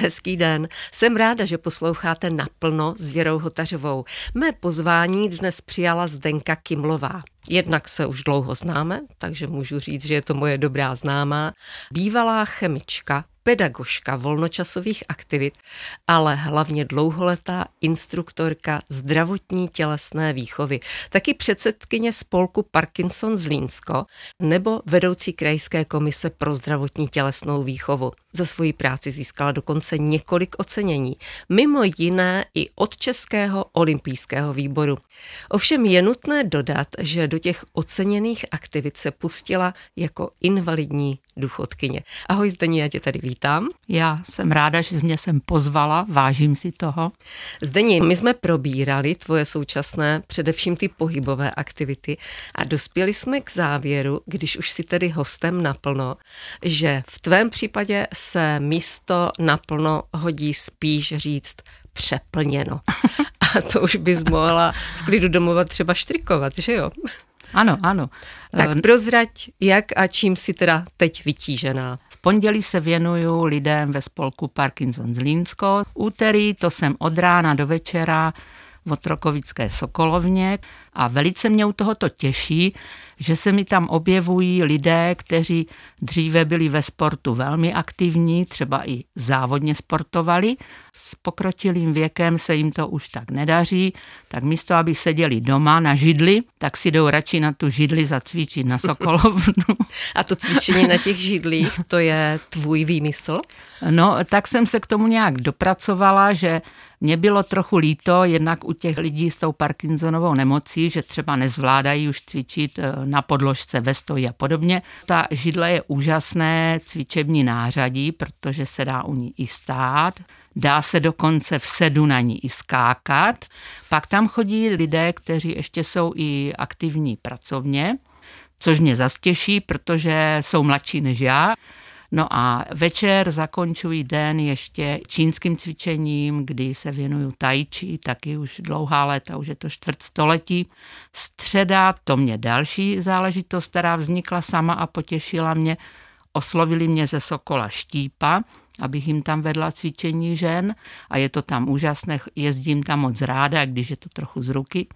Hezký den. Jsem ráda, že posloucháte naplno s Věrou Hotařovou. Mé pozvání dnes přijala Zdenka Kimlová. Jednak se už dlouho známe, takže můžu říct, že je to moje dobrá známá. Bývalá chemička, pedagožka volnočasových aktivit, ale hlavně dlouholetá instruktorka zdravotní tělesné výchovy. Taky předsedkyně spolku Parkinson Zlínsko nebo vedoucí krajské komise pro zdravotní tělesnou výchovu. Za svoji práci získala dokonce několik ocenění, mimo jiné i od Českého olympijského výboru. Ovšem je nutné dodat, že do těch oceněných aktivit se pustila jako invalidní důchodkyně. Ahoj Zdení, já tě tady vítám. Já jsem ráda, že mě sem pozvala, vážím si toho. Zdení, my jsme probírali tvoje současné, především ty pohybové aktivity a dospěli jsme k závěru, když už si tedy hostem naplno, že v tvém případě se místo naplno hodí spíš říct přeplněno. A to už bys mohla v klidu domova třeba štrikovat, že jo? Ano, ano. Tak eh, prozrať, jak a čím si teda teď vytížená. V pondělí se věnuju lidem ve spolku Parkinson Zlínsko. Úterý to jsem od rána do večera v Otrokovické Sokolovně a velice mě u tohoto těší, že se mi tam objevují lidé, kteří dříve byli ve sportu velmi aktivní, třeba i závodně sportovali. S pokročilým věkem se jim to už tak nedaří, tak místo, aby seděli doma na židli, tak si jdou radši na tu židli zacvičit na Sokolovnu. A to cvičení na těch židlích, to je tvůj výmysl? No, tak jsem se k tomu nějak dopracovala, že mě bylo trochu líto jednak u těch lidí s tou Parkinsonovou nemocí, že třeba nezvládají už cvičit eh, na podložce ve stoji a podobně. Ta židle je úžasné cvičební nářadí, protože se dá u ní i stát. Dá se dokonce v sedu na ní i skákat. Pak tam chodí lidé, kteří ještě jsou i aktivní pracovně, což mě zastěší, protože jsou mladší než já. No a večer zakončuji den ještě čínským cvičením, kdy se věnuju tai chi, taky už dlouhá léta, už je to čtvrt století. Středa, to mě další záležitost, která vznikla sama a potěšila mě. Oslovili mě ze Sokola Štípa, abych jim tam vedla cvičení žen a je to tam úžasné, jezdím tam moc ráda, když je to trochu z ruky.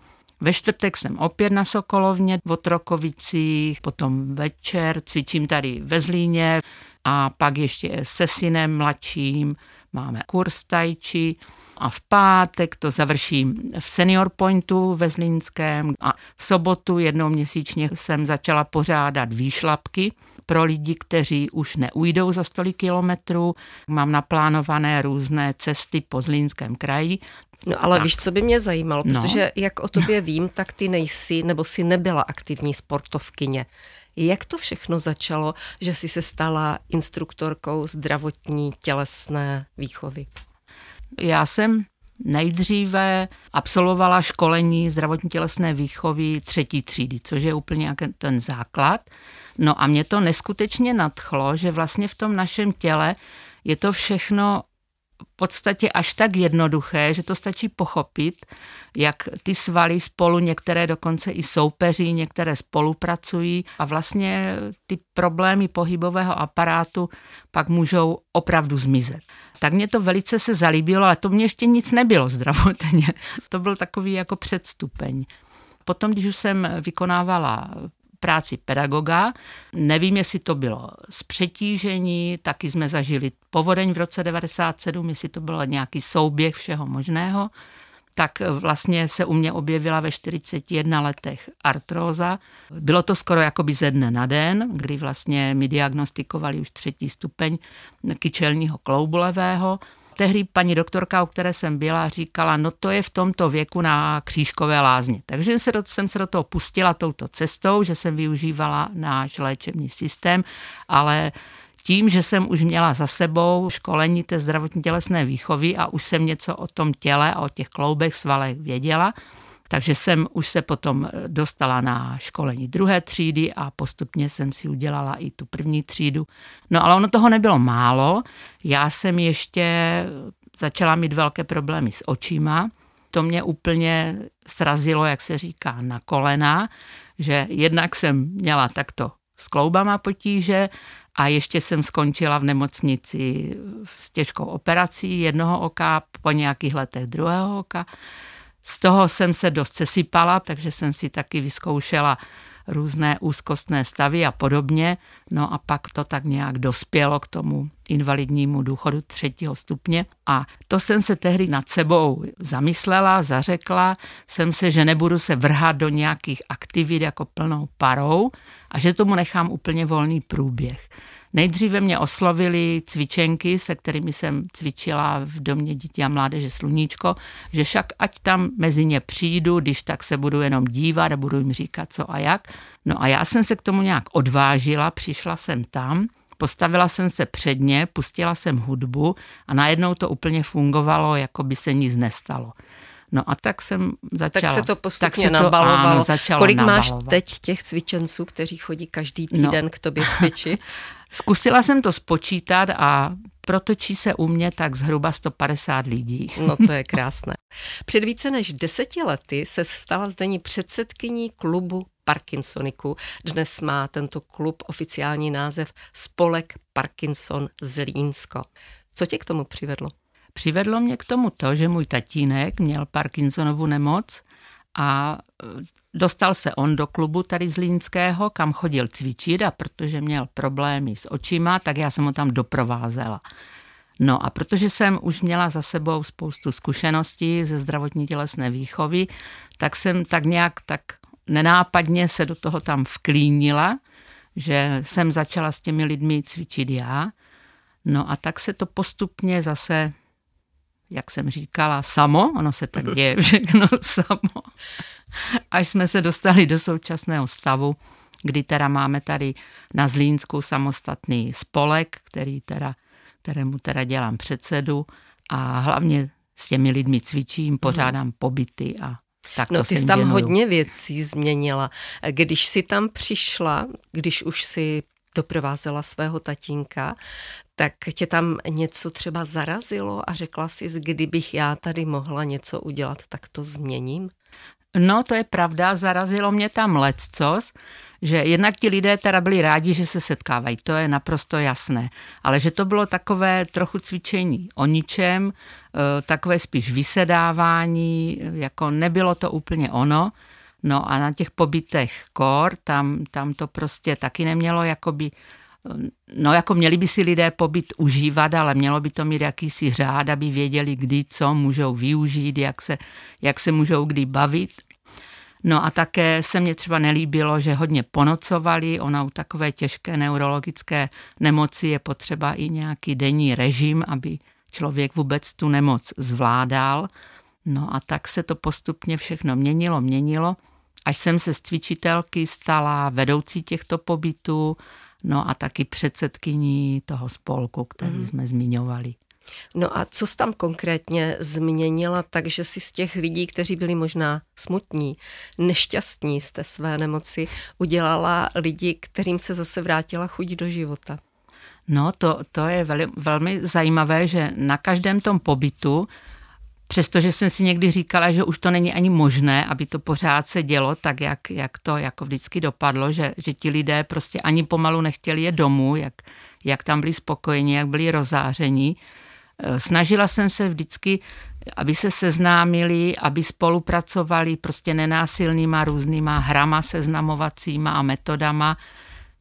Ve čtvrtek jsem opět na Sokolovně v Otrokovicích, potom večer cvičím tady ve Zlíně, a pak ještě se synem mladším máme kurz tajči a v pátek to završím v Senior Pointu ve Zlínském a v sobotu jednou měsíčně jsem začala pořádat výšlapky pro lidi, kteří už neujdou za 100 kilometrů. Mám naplánované různé cesty po Zlínském kraji, No ale tak. víš, co by mě zajímalo, no. protože jak o tobě vím, tak ty nejsi nebo si nebyla aktivní sportovkyně. Jak to všechno začalo, že jsi se stala instruktorkou zdravotní tělesné výchovy? Já jsem nejdříve absolvovala školení zdravotní tělesné výchovy třetí třídy, což je úplně ten základ. No a mě to neskutečně nadchlo, že vlastně v tom našem těle je to všechno podstatě až tak jednoduché, že to stačí pochopit, jak ty svaly spolu, některé dokonce i soupeří, některé spolupracují a vlastně ty problémy pohybového aparátu pak můžou opravdu zmizet. Tak mě to velice se zalíbilo, ale to mě ještě nic nebylo zdravotně. To byl takový jako předstupeň. Potom, když už jsem vykonávala práci pedagoga. Nevím, jestli to bylo z přetížení, taky jsme zažili povodeň v roce 97, jestli to bylo nějaký souběh všeho možného tak vlastně se u mě objevila ve 41 letech artróza. Bylo to skoro jakoby ze dne na den, kdy vlastně mi diagnostikovali už třetí stupeň kyčelního kloubu levého tehdy paní doktorka, u které jsem byla, říkala, no to je v tomto věku na křížkové lázně. Takže se do, jsem se do toho pustila touto cestou, že jsem využívala náš léčebný systém, ale tím, že jsem už měla za sebou školení té zdravotní tělesné výchovy a už jsem něco o tom těle a o těch kloubech, svalech věděla, takže jsem už se potom dostala na školení druhé třídy a postupně jsem si udělala i tu první třídu. No ale ono toho nebylo málo. Já jsem ještě začala mít velké problémy s očima. To mě úplně srazilo, jak se říká, na kolena, že jednak jsem měla takto s kloubama potíže a ještě jsem skončila v nemocnici s těžkou operací jednoho oka, po nějakých letech druhého oka. Z toho jsem se dost sesypala, takže jsem si taky vyzkoušela různé úzkostné stavy a podobně. No a pak to tak nějak dospělo k tomu invalidnímu důchodu třetího stupně. A to jsem se tehdy nad sebou zamyslela, zařekla jsem se, že nebudu se vrhat do nějakých aktivit jako plnou parou a že tomu nechám úplně volný průběh. Nejdříve mě oslovili cvičenky, se kterými jsem cvičila v domě dětí a mládeže Sluníčko, že však ať tam mezi ně přijdu, když tak se budu jenom dívat a budu jim říkat co a jak. No a já jsem se k tomu nějak odvážila, přišla jsem tam, postavila jsem se před ně, pustila jsem hudbu a najednou to úplně fungovalo, jako by se nic nestalo. No a tak jsem začala. Tak se to postupně tak se nabalovalo. To, ano, Kolik nabalovat. máš teď těch cvičenců, kteří chodí každý no. týden no. k tobě cvičit? Zkusila jsem to spočítat a protočí se u mě tak zhruba 150 lidí. No to je krásné. Před více než deseti lety se stala zdení předsedkyní klubu Parkinsoniku. Dnes má tento klub oficiální název Spolek Parkinson Zlínsko. Co tě k tomu přivedlo? Přivedlo mě k tomu to, že můj tatínek měl Parkinsonovu nemoc a Dostal se on do klubu tady z Línského, kam chodil cvičit a protože měl problémy s očima, tak já jsem ho tam doprovázela. No a protože jsem už měla za sebou spoustu zkušeností ze zdravotní tělesné výchovy, tak jsem tak nějak tak nenápadně se do toho tam vklínila, že jsem začala s těmi lidmi cvičit já. No a tak se to postupně zase, jak jsem říkala, samo, ono se tak děje všechno samo, až jsme se dostali do současného stavu, kdy teda máme tady na Zlínsku samostatný spolek, který teda, kterému teda dělám předsedu a hlavně s těmi lidmi cvičím, pořádám pobyty a tak no, ty jsi tam věnuju. hodně věcí změnila. Když jsi tam přišla, když už si doprovázela svého tatínka, tak tě tam něco třeba zarazilo a řekla jsi, kdybych já tady mohla něco udělat, tak to změním? No, to je pravda, zarazilo mě tam leccos, že jednak ti lidé teda byli rádi, že se setkávají, to je naprosto jasné, ale že to bylo takové trochu cvičení o ničem, eh, takové spíš vysedávání, jako nebylo to úplně ono, no a na těch pobytech kor, tam, tam to prostě taky nemělo jakoby No jako měli by si lidé pobyt užívat, ale mělo by to mít jakýsi řád, aby věděli, kdy co můžou využít, jak se, jak se můžou kdy bavit. No a také se mně třeba nelíbilo, že hodně ponocovali, ona u takové těžké neurologické nemoci je potřeba i nějaký denní režim, aby člověk vůbec tu nemoc zvládal. No a tak se to postupně všechno měnilo, měnilo, až jsem se z cvičitelky stala vedoucí těchto pobytů, no a taky předsedkyní toho spolku, který mm. jsme zmiňovali. No a co jsi tam konkrétně změnila, takže si z těch lidí, kteří byli možná smutní, nešťastní z té své nemoci, udělala lidi, kterým se zase vrátila chuť do života? No, to, to je veli, velmi zajímavé, že na každém tom pobytu Přestože jsem si někdy říkala, že už to není ani možné, aby to pořád se dělo tak, jak, jak to jako vždycky dopadlo, že, že ti lidé prostě ani pomalu nechtěli je domů, jak, jak tam byli spokojeni, jak byli rozáření. Eh, snažila jsem se vždycky, aby se seznámili, aby spolupracovali prostě nenásilnýma různýma hrama seznamovacíma a metodama,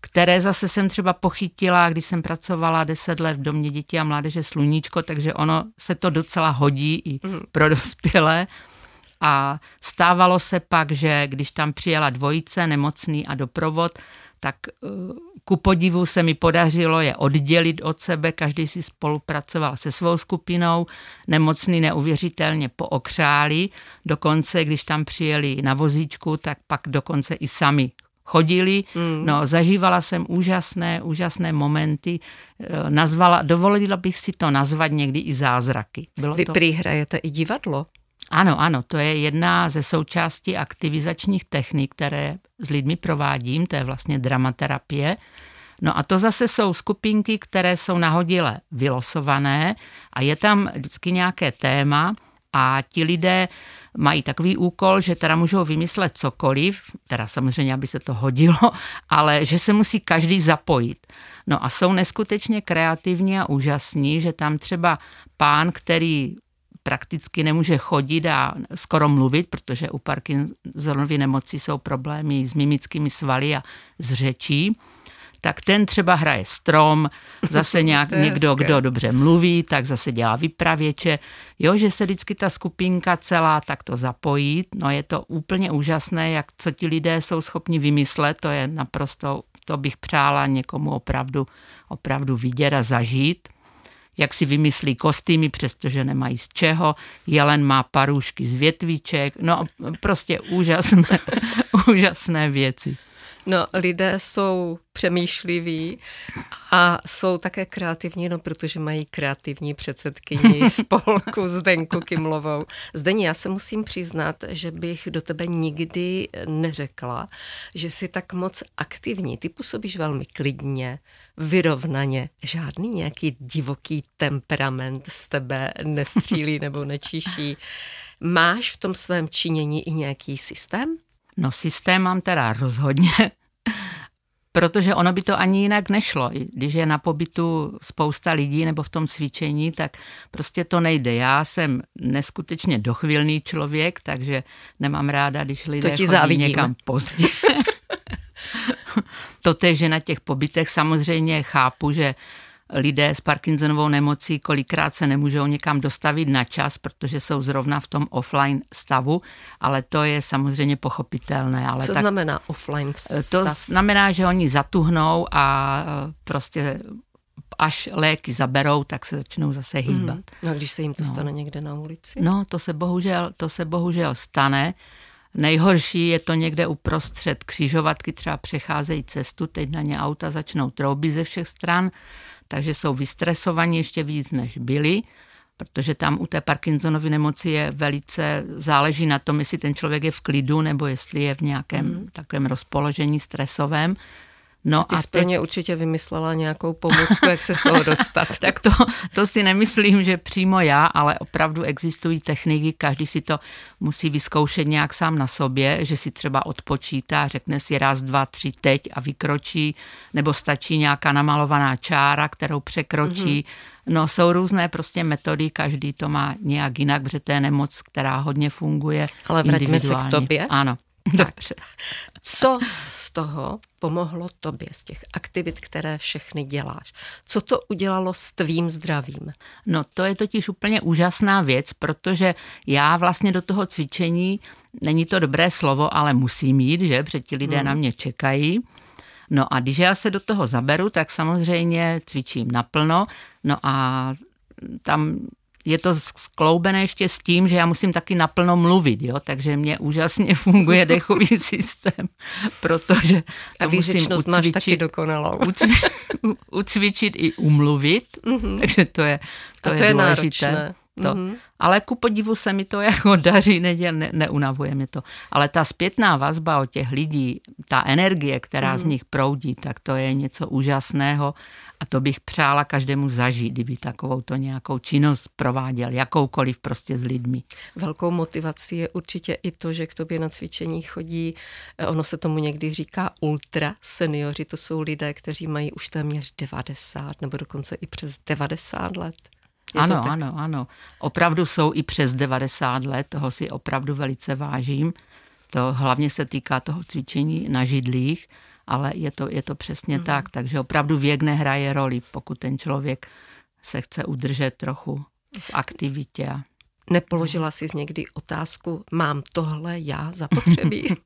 které zase jsem třeba pochytila, když jsem pracovala deset let v domě dětí a mládeže Sluníčko, takže ono se to docela hodí i mhm. pro dospělé. A stávalo se pak, že když tam přijela dvojice, nemocný a doprovod, tak eh, ku podivu se mi podařilo je oddělit od sebe, každý si spolupracoval se svou skupinou, nemocný neuvěřitelně pookřáli, dokonce když tam přijeli na vozíčku, tak pak dokonce i sami chodili. Mm. No, zažívala jsem úžasné, úžasné momenty. Eh, nazvala, dovolila bych si to nazvat někdy i zázraky. Bylo Vy to... prý hrajete i divadlo? Ano, ano, to je jedna ze součástí aktivizačních technik, které s lidmi provádím, to je vlastně dramaterapie. No a to zase jsou skupinky, které jsou nahodile vylosované a je tam vždycky nějaké téma a ti lidé mají takový úkol, že teda můžou vymyslet cokoliv, teda samozřejmě, aby se to hodilo, ale že se musí každý zapojit. No a jsou neskutečně kreativní a úžasní, že tam třeba pán, který prakticky nemůže chodit a skoro mluvit, protože u Parkinsonovy nemoci jsou problémy s mimickými svaly a s řečí, tak ten třeba hraje strom, zase nějak někdo, hezké. kdo dobře mluví, tak zase dělá vypravěče. Jo, že se vždycky ta skupinka celá takto zapojí, no je to úplně úžasné, jak co ti lidé jsou schopni vymyslet, to je naprosto, to bych přála někomu opravdu, opravdu vidět a zažít jak si vymyslí kostýmy, přestože nemají z čeho. Jelen má parůšky z větviček, no prostě úžasné, úžasné věci. No, lidé jsou přemýšliví a jsou také kreativní, no protože mají kreativní předsedkyni spolku Zdenku Kimlovou. Zdení, já se musím přiznat, že bych do tebe nikdy neřekla, že jsi tak moc aktivní. Ty působíš velmi klidně, vyrovnaně. Žádný nějaký divoký temperament z tebe nestřílí nebo nečiší. Máš v tom svém činění i nějaký systém? No systém mám teda rozhodně, protože ono by to ani jinak nešlo. Když je na pobytu spousta lidí nebo v tom cvičení, tak prostě to nejde. Já jsem neskutečně dochvilný člověk, takže nemám ráda, když lidé to ti chodí závidím. někam pozdě. Totež, že na těch pobytech samozřejmě chápu, že lidé s Parkinsonovou nemocí kolikrát se nemůžou někam dostavit na čas, protože jsou zrovna v tom offline stavu, ale to je samozřejmě pochopitelné. Ale Co tak, znamená offline stav? To znamená, že oni zatuhnou a e, prostě až léky zaberou, tak se začnou zase mhm. hýbat. Mm. No a když se jim to no. stane někde na ulici? No, to se bohužel, to se bohužel stane. Nejhorší je to někde uprostřed křižovatky, třeba přecházejí cestu, teď na ně auta začnou troubit ze všech stran takže jsou vystresovaní ještě víc, než byli, protože tam u té Parkinsonovy nemoci je velice, záleží na tom, jestli ten člověk je v klidu nebo jestli je v nějakém mm. takovém rozpoložení stresovém. No ty a jsi teď... pro ně určitě vymyslela nějakou pomůcku, jak se z toho dostat. tak to, to si nemyslím, že přímo já, ale opravdu existují techniky, každý si to musí vyzkoušet nějak sám na sobě, že si třeba odpočítá, řekne si raz, dva, tři teď a vykročí, nebo stačí nějaká namalovaná čára, kterou překročí. Mm-hmm. No jsou různé prostě metody, každý to má nějak jinak, protože to je nemoc, která hodně funguje Ale vraťme se k tobě. Ano. Dobře. Co z toho pomohlo tobě, z těch aktivit, které všechny děláš? Co to udělalo s tvým zdravím? No to je totiž úplně úžasná věc, protože já vlastně do toho cvičení, není to dobré slovo, ale musím jít, že? Protože ti lidé hmm. na mě čekají. No a když já se do toho zaberu, tak samozřejmě cvičím naplno. No a tam je to skloubené ještě s tím, že já musím taky naplno mluvit, jo? takže mě úžasně funguje dechový systém, protože A musím ucvičit, máš taky dokonalou. Ucvičit, ucvičit i umluvit, mm-hmm. takže to je, to, A to je, je důležité. Náročné. To. Mm-hmm. Ale ku podivu se mi to jako daří, ne, ne, neunavuje mi to. Ale ta zpětná vazba od těch lidí, ta energie, která mm-hmm. z nich proudí, tak to je něco úžasného a to bych přála každému zažít, kdyby takovou to nějakou činnost prováděl, jakoukoliv prostě s lidmi. Velkou motivací je určitě i to, že k tobě na cvičení chodí, eh, ono se tomu někdy říká ultra seniori, to jsou lidé, kteří mají už téměř 90 nebo dokonce i přes 90 let. Je ano, ano, ano. Opravdu jsou i přes 90 let, toho si opravdu velice vážím. To hlavně se týká toho cvičení na židlích ale je to, je to přesně mm. tak, takže opravdu věk nehraje roli, pokud ten člověk se chce udržet trochu v aktivitě. Nepoložila jsi někdy otázku, mám tohle já zapotřebí?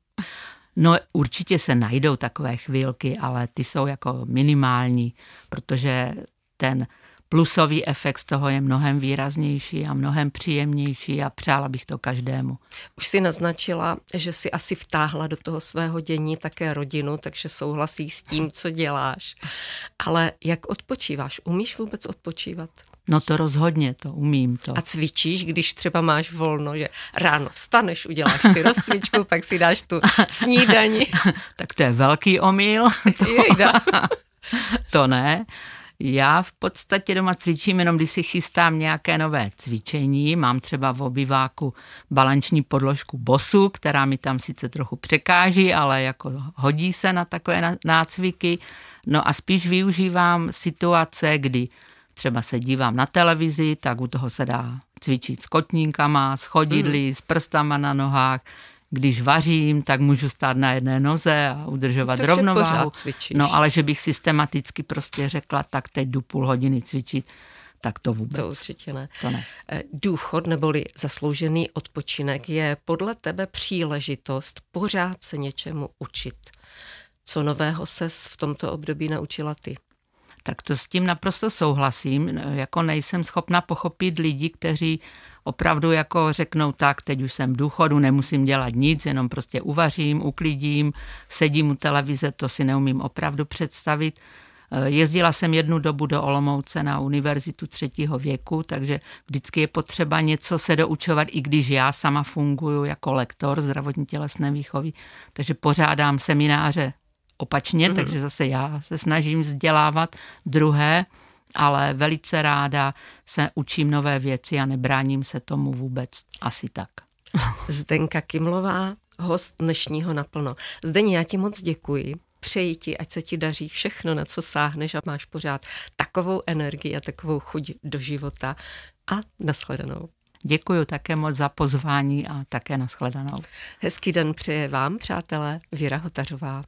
No určitě se najdou takové chvílky, ale ty jsou jako minimální, protože ten plusový efekt z toho je mnohem výraznější a mnohem příjemnější a přála bych to každému. Už si naznačila, že si asi vtáhla do toho svého dění také rodinu, takže souhlasí s tím, co děláš. Ale jak odpočíváš? Umíš vůbec odpočívat? No to rozhodně, to umím to. A cvičíš, když třeba máš volno, že ráno vstaneš, uděláš si rozcvičku, pak si dáš tu snídani. tak to je velký omyl. To, to ne. Já v podstatě doma cvičím jenom, když si chystám nějaké nové cvičení. Mám třeba v obyváku balanční podložku bosu, která mi tam sice trochu překáží, ale jako hodí se na takové nácviky. No a spíš využívám situace, kdy třeba se dívám na televizi, tak u toho se dá cvičit s kotníkama, s chodidly, mm. s prstama na nohách. Když vařím, tak můžu stát na jedné noze a udržovat Takže rovnováhu. No ale že bych systematicky prostě řekla, tak teď jdu půl hodiny cvičit, tak to vůbec. To určitě ne. To ne. Eh, důchod neboli zasloužený odpočinek je podle tebe příležitost pořád se něčemu učit. Co nového ses v tomto období naučila ty? Tak to s tím naprosto souhlasím. Jako nejsem schopna pochopit lidi, kteří opravdu jako řeknou tak, teď už jsem v důchodu, nemusím dělat nic, jenom prostě uvařím, uklidím, sedím u televize, to si neumím opravdu představit. Jezdila jsem jednu dobu do Olomouce na univerzitu třetího věku, takže vždycky je potřeba něco se doučovat, i když já sama funguji jako lektor zdravotní tělesné výchovy, takže pořádám semináře opačně, mm-hmm. takže zase já se snažím vzdělávat druhé, ale velice ráda se učím nové věci a nebráním se tomu vůbec asi tak. Zdenka Kimlová, host dnešního naplno. Zdeně, já ti moc děkuji. Přeji ti, ať se ti daří všechno, na co sáhneš a máš pořád takovou energii a takovou chuť do života. A nashledanou. Děkuji také moc za pozvání a také nashledanou. Hezký den přeje vám, přátelé, Věra Hotařová.